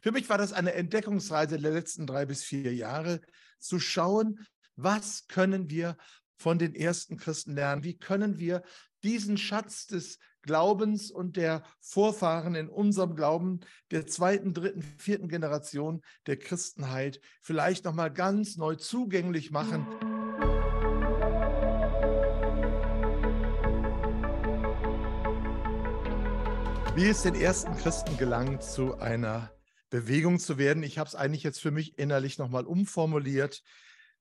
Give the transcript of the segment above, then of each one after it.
Für mich war das eine Entdeckungsreise der letzten drei bis vier Jahre, zu schauen, was können wir von den ersten Christen lernen? Wie können wir diesen Schatz des Glaubens und der Vorfahren in unserem Glauben der zweiten, dritten, vierten Generation der Christenheit vielleicht noch mal ganz neu zugänglich machen? Wie es den ersten Christen gelang, zu einer Bewegung zu werden. Ich habe es eigentlich jetzt für mich innerlich nochmal umformuliert.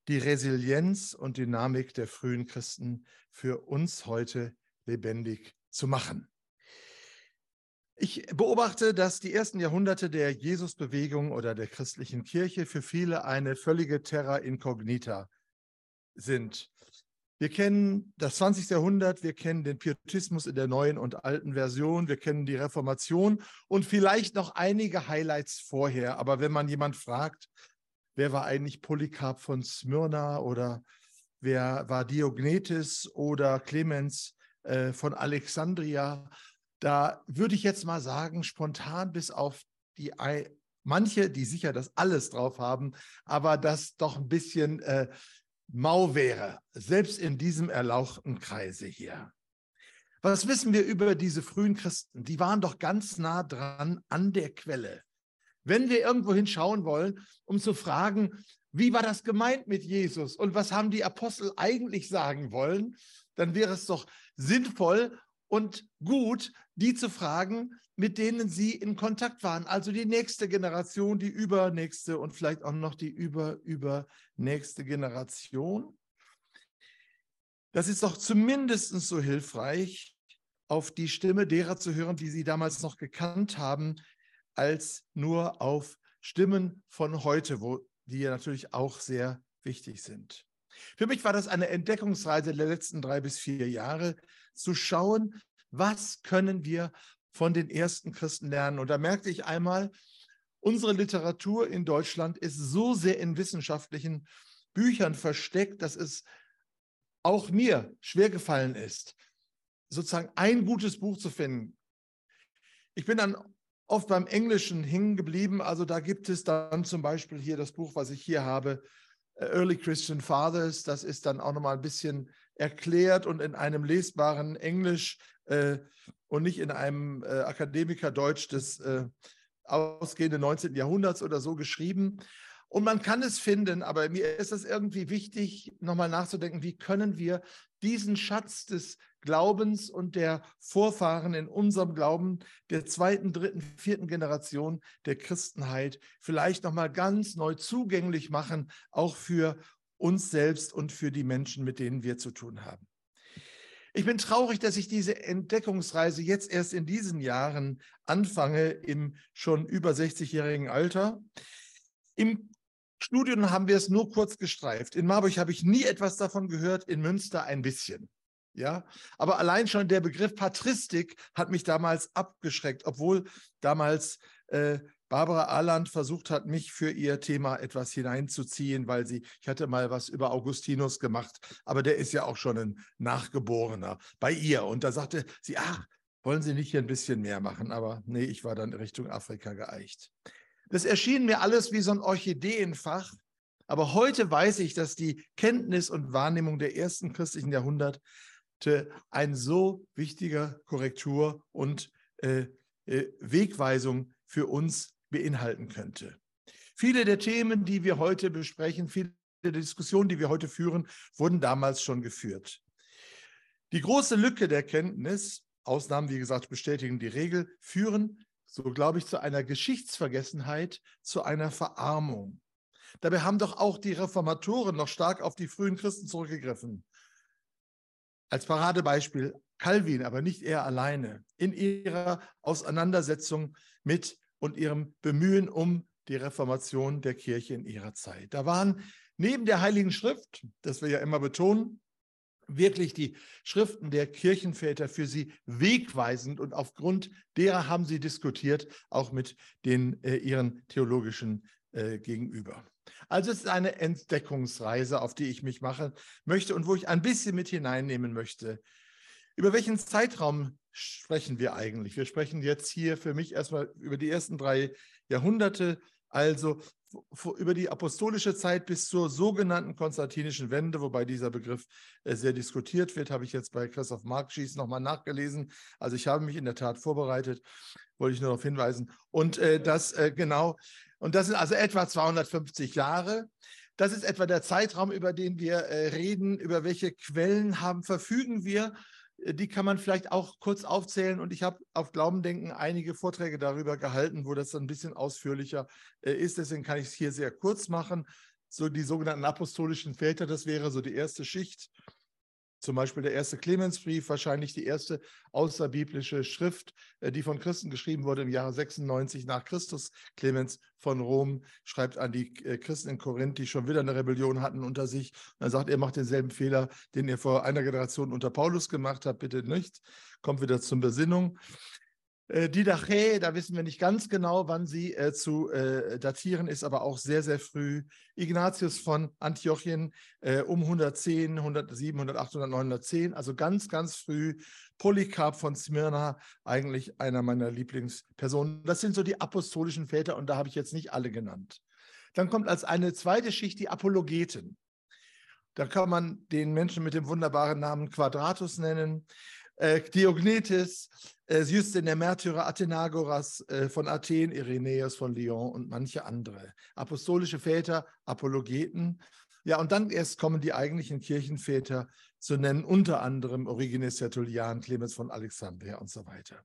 Die Resilienz und Dynamik der frühen Christen für uns heute lebendig zu machen. Ich beobachte, dass die ersten Jahrhunderte der Jesusbewegung oder der christlichen Kirche für viele eine völlige Terra incognita sind. Wir kennen das 20. Jahrhundert, wir kennen den Pietismus in der neuen und alten Version, wir kennen die Reformation und vielleicht noch einige Highlights vorher. Aber wenn man jemand fragt, wer war eigentlich Polycarp von Smyrna oder wer war Diognetes oder Clemens äh, von Alexandria, da würde ich jetzt mal sagen, spontan bis auf die manche, die sicher das alles drauf haben, aber das doch ein bisschen äh, mau wäre, selbst in diesem erlauchten Kreise hier. Was wissen wir über diese frühen Christen? Die waren doch ganz nah dran an der Quelle. Wenn wir irgendwo hinschauen wollen, um zu fragen, wie war das gemeint mit Jesus und was haben die Apostel eigentlich sagen wollen, dann wäre es doch sinnvoll, und gut, die zu fragen, mit denen sie in Kontakt waren. Also die nächste Generation, die übernächste und vielleicht auch noch die über, übernächste Generation. Das ist doch zumindest so hilfreich, auf die Stimme derer zu hören, die sie damals noch gekannt haben, als nur auf Stimmen von heute, wo die ja natürlich auch sehr wichtig sind. Für mich war das eine Entdeckungsreise der letzten drei bis vier Jahre, zu schauen, was können wir von den ersten Christen lernen. Und da merkte ich einmal, unsere Literatur in Deutschland ist so sehr in wissenschaftlichen Büchern versteckt, dass es auch mir schwer gefallen ist, sozusagen ein gutes Buch zu finden. Ich bin dann oft beim Englischen hängen geblieben. Also da gibt es dann zum Beispiel hier das Buch, was ich hier habe, Early Christian Fathers. Das ist dann auch nochmal ein bisschen erklärt und in einem lesbaren Englisch äh, und nicht in einem äh, Akademikerdeutsch des äh, ausgehenden 19. Jahrhunderts oder so geschrieben. Und man kann es finden, aber mir ist es irgendwie wichtig, nochmal nachzudenken, wie können wir diesen Schatz des Glaubens und der Vorfahren in unserem Glauben der zweiten, dritten, vierten Generation der Christenheit vielleicht nochmal ganz neu zugänglich machen, auch für uns selbst und für die Menschen, mit denen wir zu tun haben. Ich bin traurig, dass ich diese Entdeckungsreise jetzt erst in diesen Jahren anfange, im schon über 60-jährigen Alter. Im Studium haben wir es nur kurz gestreift. In Marburg habe ich nie etwas davon gehört, in Münster ein bisschen. Ja, aber allein schon der Begriff Patristik hat mich damals abgeschreckt, obwohl damals äh, Barbara Ahland versucht hat, mich für ihr Thema etwas hineinzuziehen, weil sie, ich hatte mal was über Augustinus gemacht, aber der ist ja auch schon ein Nachgeborener bei ihr. Und da sagte sie, ach, wollen Sie nicht hier ein bisschen mehr machen? Aber nee, ich war dann Richtung Afrika geeicht. Das erschien mir alles wie so ein Orchideenfach. Aber heute weiß ich, dass die Kenntnis und Wahrnehmung der ersten christlichen Jahrhunderte ein so wichtiger Korrektur und äh, äh, Wegweisung für uns beinhalten könnte. Viele der Themen, die wir heute besprechen, viele der Diskussionen, die wir heute führen, wurden damals schon geführt. Die große Lücke der Kenntnis, Ausnahmen, wie gesagt, bestätigen die Regel, führen, so glaube ich, zu einer Geschichtsvergessenheit, zu einer Verarmung. Dabei haben doch auch die Reformatoren noch stark auf die frühen Christen zurückgegriffen. Als Paradebeispiel Calvin, aber nicht er alleine, in ihrer Auseinandersetzung mit und ihrem Bemühen um die Reformation der Kirche in ihrer Zeit. Da waren neben der Heiligen Schrift, das wir ja immer betonen, wirklich die Schriften der Kirchenväter für sie wegweisend und aufgrund derer haben sie diskutiert, auch mit den äh, ihren theologischen äh, gegenüber. Also es ist eine Entdeckungsreise, auf die ich mich machen möchte und wo ich ein bisschen mit hineinnehmen möchte. Über welchen Zeitraum sprechen wir eigentlich? Wir sprechen jetzt hier für mich erstmal über die ersten drei Jahrhunderte, also über die apostolische Zeit bis zur sogenannten konstantinischen Wende, wobei dieser Begriff äh, sehr diskutiert wird, habe ich jetzt bei Christoph Markschies nochmal nachgelesen. Also ich habe mich in der Tat vorbereitet, wollte ich nur darauf hinweisen. Und äh, das äh, genau, und das sind also etwa 250 Jahre. Das ist etwa der Zeitraum, über den wir äh, reden, über welche Quellen haben, verfügen wir die kann man vielleicht auch kurz aufzählen. Und ich habe auf Glaubendenken einige Vorträge darüber gehalten, wo das ein bisschen ausführlicher äh, ist. Deswegen kann ich es hier sehr kurz machen. So die sogenannten apostolischen Väter, das wäre so die erste Schicht zum Beispiel der erste Clemensbrief, wahrscheinlich die erste außerbiblische Schrift, äh, die von Christen geschrieben wurde im Jahre 96 nach Christus. Clemens von Rom schreibt an die äh, Christen in Korinth, die schon wieder eine Rebellion hatten unter sich. Und er sagt, ihr macht denselben Fehler, den ihr vor einer Generation unter Paulus gemacht habt, bitte nicht. Kommt wieder zur Besinnung. Äh, Didache, da wissen wir nicht ganz genau, wann sie äh, zu äh, datieren ist, aber auch sehr, sehr früh. Ignatius von Antiochien äh, um 110, 107, 108, 910, also ganz, ganz früh. Polycarp von Smyrna, eigentlich einer meiner Lieblingspersonen. Das sind so die apostolischen Väter und da habe ich jetzt nicht alle genannt. Dann kommt als eine zweite Schicht die Apologeten. Da kann man den Menschen mit dem wunderbaren Namen Quadratus nennen äh, Diognetes, Justin der Märtyrer, Athenagoras äh, von Athen, Irenäus von Lyon und manche andere. Apostolische Väter, Apologeten. Ja, und dann erst kommen die eigentlichen Kirchenväter zu nennen, unter anderem Origenes Tertullian, Clemens von Alexandria und so weiter.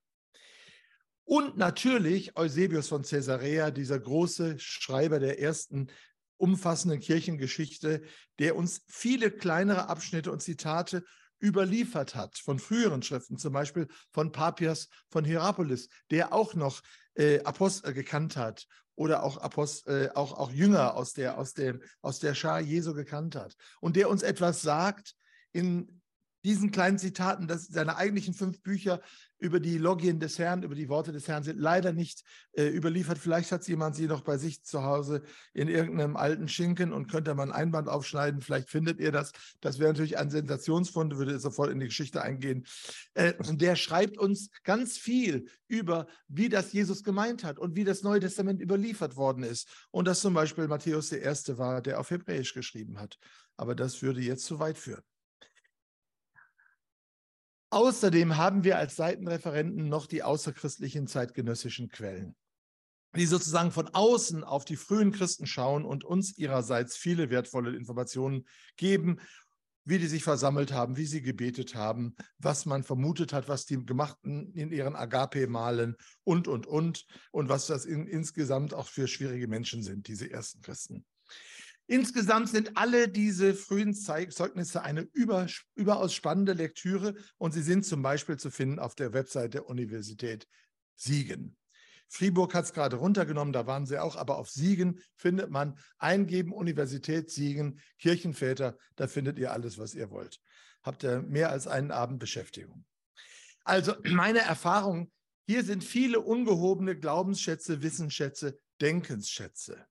Und natürlich Eusebius von Caesarea, dieser große Schreiber der ersten umfassenden Kirchengeschichte, der uns viele kleinere Abschnitte und Zitate überliefert hat von früheren Schriften, zum Beispiel von Papias von Hierapolis, der auch noch äh, Apostel gekannt hat oder auch, Apostel, äh, auch, auch Jünger aus der, aus, der, aus der Schar Jesu gekannt hat. Und der uns etwas sagt in diesen kleinen Zitaten, dass seine eigentlichen fünf Bücher über die Logien des Herrn, über die Worte des Herrn sind leider nicht äh, überliefert. Vielleicht hat jemand sie noch bei sich zu Hause in irgendeinem alten Schinken und könnte man ein Einband aufschneiden. Vielleicht findet ihr das. Das wäre natürlich ein Sensationsfund, würde sofort in die Geschichte eingehen. Äh, der schreibt uns ganz viel über, wie das Jesus gemeint hat und wie das Neue Testament überliefert worden ist. Und dass zum Beispiel Matthäus der Erste war, der auf Hebräisch geschrieben hat. Aber das würde jetzt zu weit führen. Außerdem haben wir als Seitenreferenten noch die außerchristlichen zeitgenössischen Quellen, die sozusagen von außen auf die frühen Christen schauen und uns ihrerseits viele wertvolle Informationen geben, wie die sich versammelt haben, wie sie gebetet haben, was man vermutet hat, was die Gemachten in ihren Agape malen und, und, und, und was das in, insgesamt auch für schwierige Menschen sind, diese ersten Christen. Insgesamt sind alle diese frühen Zeugnisse eine über, überaus spannende Lektüre und sie sind zum Beispiel zu finden auf der Website der Universität Siegen. Fribourg hat es gerade runtergenommen, da waren sie auch, aber auf Siegen findet man eingeben Universität Siegen, Kirchenväter, da findet ihr alles, was ihr wollt. Habt ihr mehr als einen Abend Beschäftigung. Also meine Erfahrung, hier sind viele ungehobene Glaubensschätze, Wissensschätze, Denkensschätze.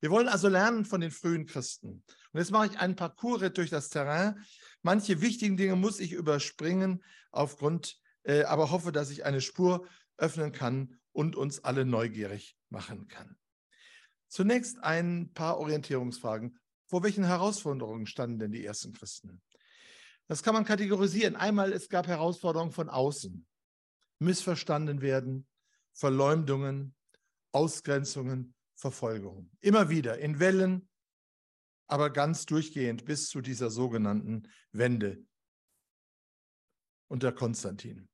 Wir wollen also lernen von den frühen Christen. Und jetzt mache ich einen Parcours durch das Terrain. Manche wichtigen Dinge muss ich überspringen aufgrund, äh, aber hoffe, dass ich eine Spur öffnen kann und uns alle neugierig machen kann. Zunächst ein paar Orientierungsfragen. Vor welchen Herausforderungen standen denn die ersten Christen? Das kann man kategorisieren. Einmal, es gab Herausforderungen von außen. Missverstanden werden, Verleumdungen, Ausgrenzungen Verfolgung. Immer wieder in Wellen, aber ganz durchgehend bis zu dieser sogenannten Wende unter Konstantin.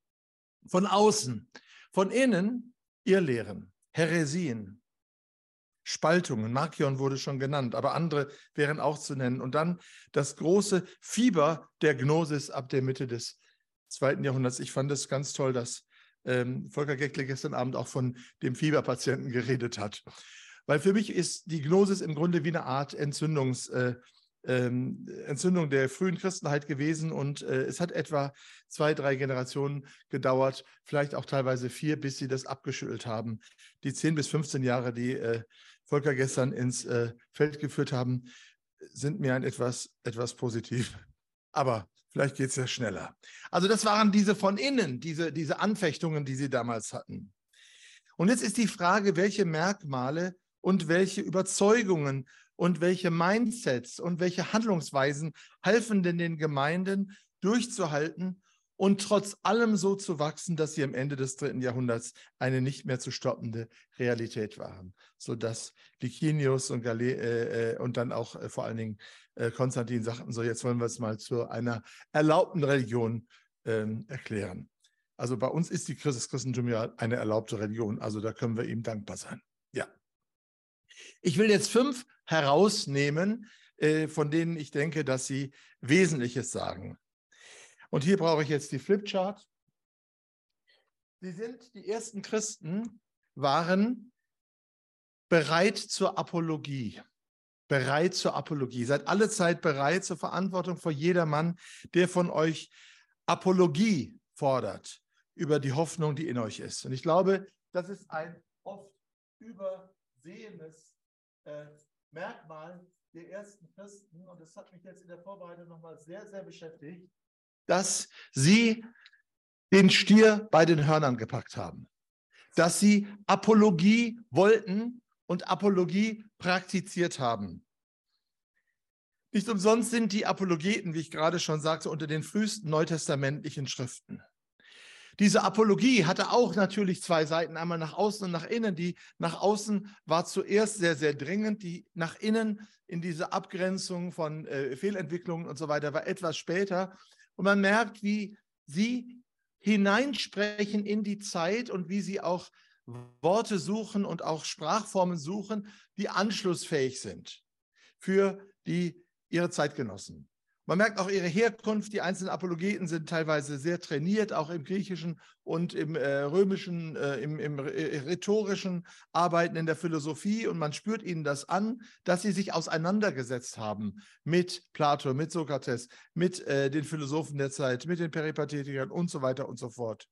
Von außen, von innen ihr Lehren, Heresien, Spaltungen. Markion wurde schon genannt, aber andere wären auch zu nennen. Und dann das große Fieber der Gnosis ab der Mitte des zweiten Jahrhunderts. Ich fand es ganz toll, dass ähm, Volker Geckle gestern Abend auch von dem Fieberpatienten geredet hat. Weil für mich ist die Gnosis im Grunde wie eine Art Entzündungs, äh, ähm, Entzündung der frühen Christenheit gewesen und äh, es hat etwa zwei, drei Generationen gedauert, vielleicht auch teilweise vier, bis sie das abgeschüttelt haben. Die zehn bis 15 Jahre, die äh, Volker gestern ins äh, Feld geführt haben, sind mir ein etwas, etwas positiv. Aber vielleicht geht es ja schneller. Also das waren diese von innen, diese, diese Anfechtungen, die sie damals hatten. Und jetzt ist die Frage, welche Merkmale und welche Überzeugungen und welche Mindsets und welche Handlungsweisen halfen denn den Gemeinden durchzuhalten und trotz allem so zu wachsen, dass sie am Ende des dritten Jahrhunderts eine nicht mehr zu stoppende Realität waren, sodass Licinius und, Gale, äh, äh, und dann auch äh, vor allen Dingen äh, Konstantin sagten, so jetzt wollen wir es mal zu einer erlaubten Religion ähm, erklären. Also bei uns ist die Christ Christentum ja eine erlaubte Religion, also da können wir ihm dankbar sein. Ich will jetzt fünf herausnehmen, äh, von denen ich denke, dass sie Wesentliches sagen. Und hier brauche ich jetzt die Flipchart. Sie sind, die ersten Christen waren bereit zur Apologie. Bereit zur Apologie. Seid alle Zeit bereit zur Verantwortung vor jedermann, der von euch Apologie fordert über die Hoffnung, die in euch ist. Und ich glaube, das ist ein oft übersehenes äh, Merkmal der ersten Christen. Und das hat mich jetzt in der Vorbereitung nochmal sehr, sehr beschäftigt dass sie den Stier bei den Hörnern gepackt haben, dass sie Apologie wollten und Apologie praktiziert haben. Nicht umsonst sind die Apologeten, wie ich gerade schon sagte, unter den frühesten neutestamentlichen Schriften. Diese Apologie hatte auch natürlich zwei Seiten, einmal nach außen und nach innen. Die nach außen war zuerst sehr, sehr dringend. Die nach innen in diese Abgrenzung von äh, Fehlentwicklungen und so weiter war etwas später. Und man merkt, wie sie hineinsprechen in die Zeit und wie sie auch Worte suchen und auch Sprachformen suchen, die anschlussfähig sind für die, ihre Zeitgenossen. Man merkt auch ihre Herkunft. Die einzelnen Apologeten sind teilweise sehr trainiert, auch im griechischen und im äh, römischen, äh, im, im äh, rhetorischen Arbeiten in der Philosophie. Und man spürt ihnen das an, dass sie sich auseinandergesetzt haben mit Plato, mit Sokrates, mit äh, den Philosophen der Zeit, mit den Peripathetikern und so weiter und so fort.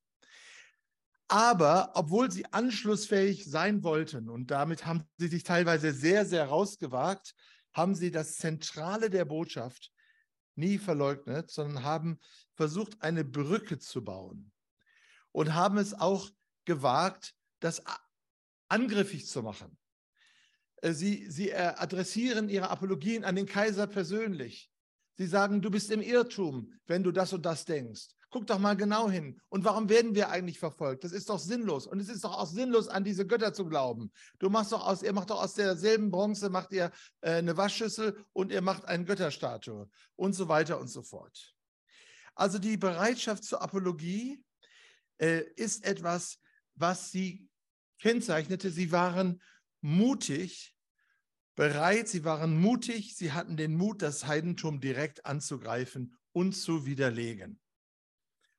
Aber obwohl sie anschlussfähig sein wollten, und damit haben sie sich teilweise sehr, sehr rausgewagt, haben sie das Zentrale der Botschaft nie verleugnet, sondern haben versucht, eine Brücke zu bauen und haben es auch gewagt, das angriffig zu machen. Äh, sie, sie äh, adressieren ihre Apologien an den Kaiser persönlich. Sie sagen, du bist im Irrtum, wenn du das und das denkst. Guck doch mal genau hin. Und warum werden wir eigentlich verfolgt? Das ist doch sinnlos. Und es ist doch auch sinnlos, an diese Götter zu glauben. Du machst doch aus, ihr macht doch aus derselben Bronze, macht ihr äh, eine Waschschüssel und ihr macht eine Götterstatue und so weiter und so fort. Also die Bereitschaft zur Apologie äh, ist etwas, was sie kennzeichnete. Sie waren mutig, bereit, sie waren mutig, sie hatten den Mut, das Heidentum direkt anzugreifen und zu widerlegen.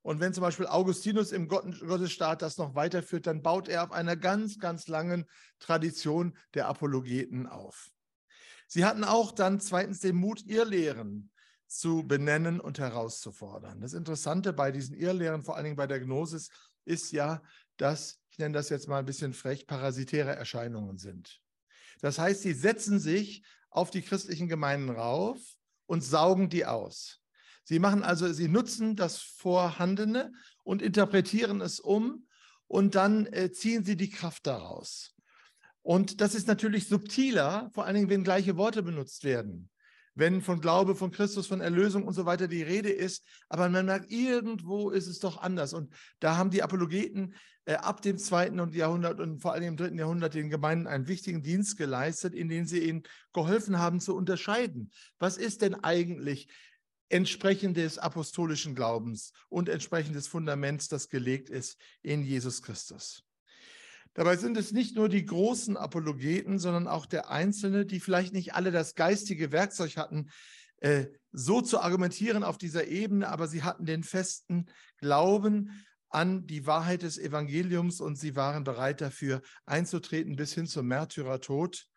Und wenn zum Beispiel Augustinus im Gottesstaat das noch weiterführt, dann baut er auf einer ganz, ganz langen Tradition der Apologeten auf. Sie hatten auch dann zweitens den Mut, ihr Lehren zu benennen und herauszufordern. Das Interessante bei diesen Irrlehren, vor allen Dingen bei der Gnosis, ist ja, dass, ich nenne das jetzt mal ein bisschen frech, parasitäre Erscheinungen sind. Das heißt, sie setzen sich auf die christlichen Gemeinden rauf und saugen die aus. Sie machen also, sie nutzen das Vorhandene und interpretieren es um und dann äh, ziehen sie die Kraft daraus. Und das ist natürlich subtiler, vor allen Dingen, wenn gleiche Worte benutzt werden. Wenn von Glaube, von Christus, von Erlösung und so weiter die Rede ist, aber man merkt, irgendwo ist es doch anders. Und da haben die Apologeten äh, ab dem zweiten Jahrhundert und vor allem im dritten Jahrhundert den Gemeinden einen wichtigen Dienst geleistet, in dem sie ihnen geholfen haben zu unterscheiden. Was ist denn eigentlich entsprechend des apostolischen Glaubens und entsprechend des Fundaments, das gelegt ist in Jesus Christus. Dabei sind es nicht nur die großen Apologeten, sondern auch der Einzelne, die vielleicht nicht alle das geistige Werkzeug hatten, äh, so zu argumentieren auf dieser Ebene, aber sie hatten den festen Glauben an die Wahrheit des Evangeliums und sie waren bereit dafür einzutreten bis hin zum Märtyrertod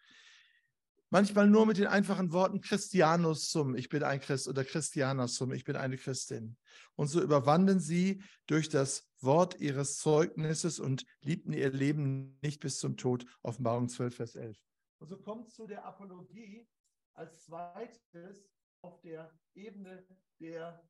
Manchmal nur mit den einfachen Worten Christianus sum, ich bin ein Christ oder Christiana sum, ich bin eine Christin. Und so überwanden sie durch das Wort ihres Zeugnisses und liebten ihr Leben nicht bis zum Tod. Offenbarung 12, Vers 11. Und so kommt zu der Apologie als zweites auf der Ebene der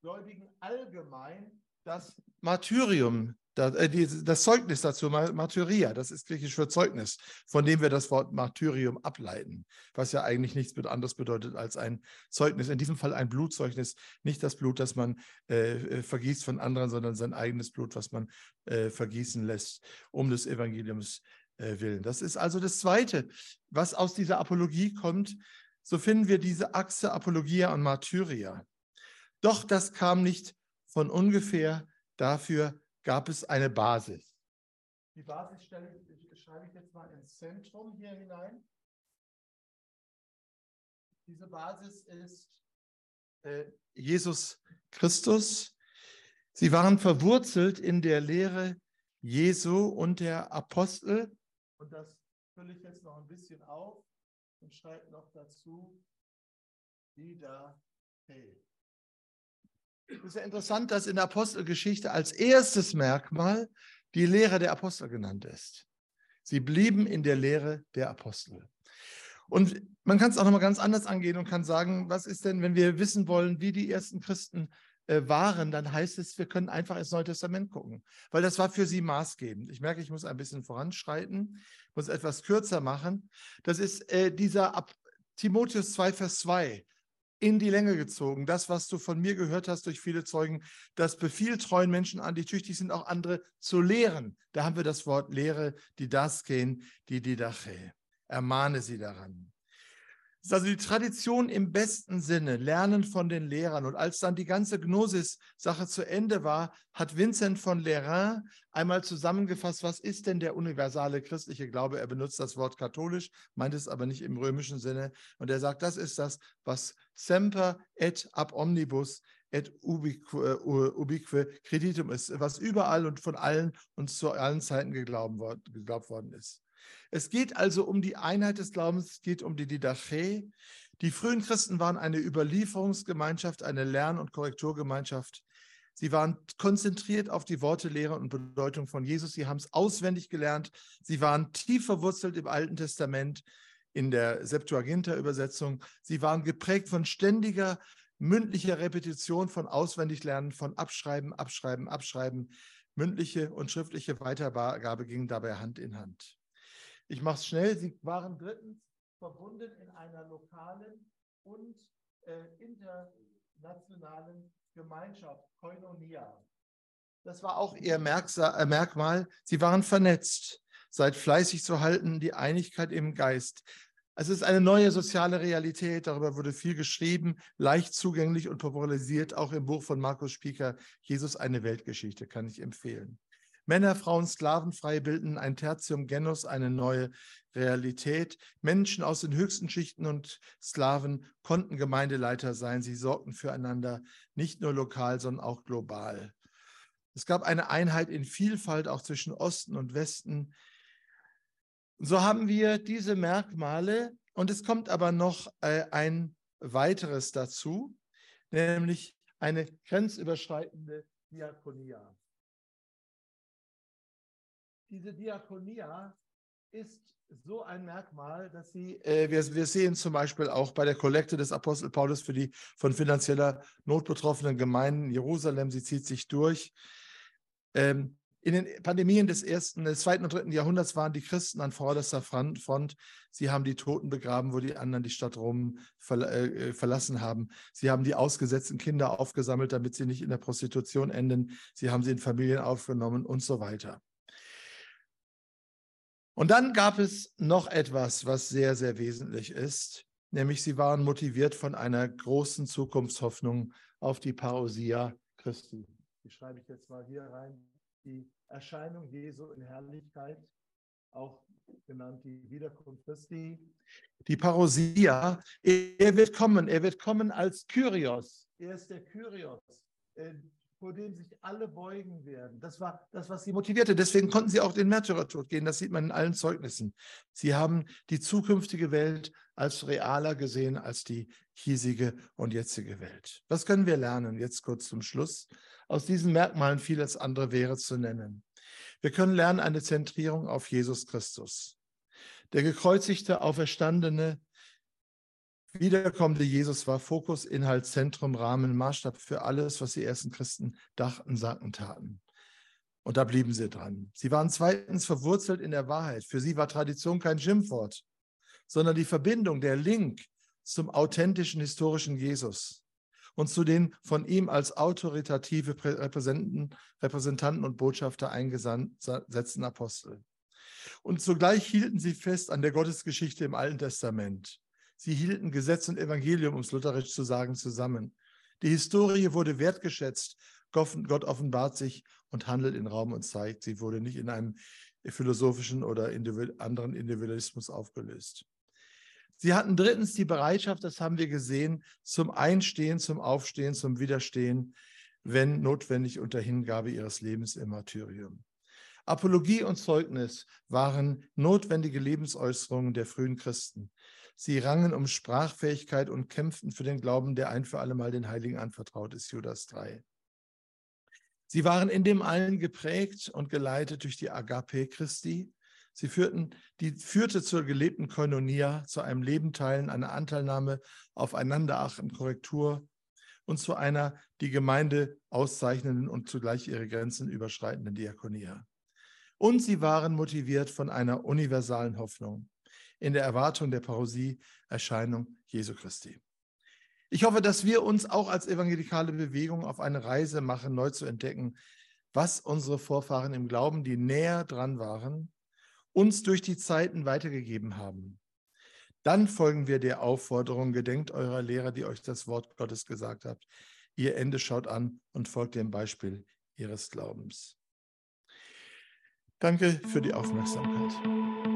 Gläubigen allgemein das Martyrium, das Zeugnis dazu, Martyria, das ist griechisch für Zeugnis, von dem wir das Wort Martyrium ableiten, was ja eigentlich nichts anderes bedeutet als ein Zeugnis. In diesem Fall ein Blutzeugnis, nicht das Blut, das man äh, äh, vergießt von anderen, sondern sein eigenes Blut, was man äh, vergießen lässt, um des Evangeliums äh, willen. Das ist also das Zweite, was aus dieser Apologie kommt. So finden wir diese Achse Apologia und Martyria. Doch das kam nicht von ungefähr. Dafür gab es eine Basis. Die Basis stelle ich, schreibe ich jetzt mal ins Zentrum hier hinein. Diese Basis ist äh, Jesus Christus. Sie waren verwurzelt in der Lehre Jesu und der Apostel. Und das fülle ich jetzt noch ein bisschen auf und schreibe noch dazu, die da hey. Es ist ja interessant, dass in der Apostelgeschichte als erstes Merkmal die Lehre der Apostel genannt ist. Sie blieben in der Lehre der Apostel. Und man kann es auch nochmal ganz anders angehen und kann sagen, was ist denn, wenn wir wissen wollen, wie die ersten Christen äh, waren, dann heißt es, wir können einfach ins Neue Testament gucken, weil das war für sie maßgebend. Ich merke, ich muss ein bisschen voranschreiten, muss etwas kürzer machen. Das ist äh, dieser Ab Timotheus 2, Vers 2 in die Länge gezogen. Das, was du von mir gehört hast durch viele Zeugen, das befiehlt treuen Menschen an, die tüchtig sind, auch andere zu lehren. Da haben wir das Wort Lehre, die das gehen, die Didache. Ermahne sie daran. Das ist also die Tradition im besten Sinne, Lernen von den Lehrern. Und als dann die ganze Gnosis-Sache zu Ende war, hat Vincent von Lerain einmal zusammengefasst, was ist denn der universale christliche Glaube? Er benutzt das Wort katholisch, meint es aber nicht im römischen Sinne. Und er sagt, das ist das, was semper et ab omnibus et ubique, ubique creditum ist, was überall und von allen und zu allen Zeiten geglaubt worden ist. Es geht also um die Einheit des Glaubens, es geht um die Didache. Die frühen Christen waren eine Überlieferungsgemeinschaft, eine Lern- und Korrekturgemeinschaft. Sie waren konzentriert auf die Worte, Lehre und Bedeutung von Jesus. Sie haben es auswendig gelernt. Sie waren tief verwurzelt im Alten Testament, in der Septuaginta-Übersetzung. Sie waren geprägt von ständiger mündlicher Repetition, von Auswendiglernen, von Abschreiben, Abschreiben, Abschreiben. Mündliche und schriftliche Weitergabe gingen dabei Hand in Hand. Ich mache es schnell. Sie waren drittens verbunden in einer lokalen und äh, internationalen Gemeinschaft, Koinonia. Das war auch ihr äh, Merkmal. Sie waren vernetzt. Seid fleißig zu halten, die Einigkeit im Geist. Es ist eine neue soziale Realität, darüber wurde viel geschrieben, leicht zugänglich und popularisiert, auch im Buch von Markus Spieker, Jesus eine Weltgeschichte, kann ich empfehlen. Männer, Frauen, Sklavenfrei bilden ein Tertium Genus, eine neue Realität. Menschen aus den höchsten Schichten und Sklaven konnten Gemeindeleiter sein. Sie sorgten füreinander, nicht nur lokal, sondern auch global. Es gab eine Einheit in Vielfalt auch zwischen Osten und Westen. So haben wir diese Merkmale und es kommt aber noch äh, ein weiteres dazu, nämlich eine grenzüberschreitende Diakonia diese Diakonia ist so ein Merkmal, dass sie, äh, wir, wir sehen zum Beispiel auch bei der Kollekte des Apostel Paulus für die von finanzieller Not betroffenen Gemeinden in Jerusalem, sie zieht sich durch. Ähm, in den Pandemien des ersten, des zweiten und dritten Jahrhunderts waren die Christen an vorderster Front. Sie haben die Toten begraben, wo die anderen die Stadt Rom äh, verlassen haben. Sie haben die ausgesetzten Kinder aufgesammelt, damit sie nicht in der Prostitution enden. Sie haben sie in Familien aufgenommen und so weiter. Und dann gab es noch etwas, was sehr, sehr wesentlich ist, nämlich sie waren motiviert von einer großen Zukunftshoffnung auf die Parousia Christi. Die schreibe ich jetzt mal hier rein. Die Erscheinung Jesu in Herrlichkeit, auch genannt die Wiederkunft Christi. Die Parousia, er wird kommen, er wird kommen als Kyrios. Er ist der Kyrios. Vor dem sich alle beugen werden. Das war das, was sie motivierte. Deswegen konnten sie auch den Märtyrertod gehen. Das sieht man in allen Zeugnissen. Sie haben die zukünftige Welt als realer gesehen als die hiesige und jetzige Welt. Was können wir lernen? Jetzt kurz zum Schluss. Aus diesen Merkmalen vieles andere wäre zu nennen. Wir können lernen eine Zentrierung auf Jesus Christus. Der gekreuzigte, auferstandene, wiederkommende Jesus war Fokus, Inhalt, Zentrum, Rahmen, Maßstab für alles, was die ersten Christen dachten, sagten, taten. Und da blieben sie dran. Sie waren zweitens verwurzelt in der Wahrheit. Für sie war Tradition kein Schimpfwort, sondern die Verbindung, der Link zum authentischen historischen Jesus und zu den von ihm als autoritative Repräsentanten, und Botschafter eingesetzten Apostel. Und zugleich hielten sie fest an der Gottesgeschichte im Alten Testament. Sie hielten Gesetz und Evangelium, um es lutherisch zu sagen, zusammen. Die Historie wurde wertgeschätzt. Gott offenbart sich und handelt in Raum und Zeit. Sie wurde nicht in einem philosophischen oder anderen Individualismus aufgelöst. Sie hatten drittens die Bereitschaft, das haben wir gesehen, zum Einstehen, zum Aufstehen, zum Widerstehen, wenn notwendig unter Hingabe ihres Lebens im Martyrium. Apologie und Zeugnis waren notwendige Lebensäußerungen der frühen Christen. Sie rangen um Sprachfähigkeit und kämpften für den Glauben, der ein für allemal den Heiligen anvertraut ist, Judas 3. Sie waren in dem allen geprägt und geleitet durch die Agape Christi. Sie führten, die führte zur gelebten Koinonia, zu einem Lebenteilen, einer Anteilnahme, aufeinander achten, Korrektur und zu einer die Gemeinde auszeichnenden und zugleich ihre Grenzen überschreitenden Diakonia. Und sie waren motiviert von einer universalen Hoffnung in der Erwartung der Parousie-Erscheinung Jesu Christi. Ich hoffe, dass wir uns auch als evangelikale Bewegung auf eine Reise machen, neu zu entdecken, was unsere Vorfahren im Glauben, die näher dran waren, uns durch die Zeiten weitergegeben haben. Dann folgen wir der Aufforderung, gedenkt eurer Lehrer, die euch das Wort Gottes gesagt habt. Ihr Ende schaut an und folgt dem Beispiel ihres Glaubens. Danke für die Aufmerksamkeit.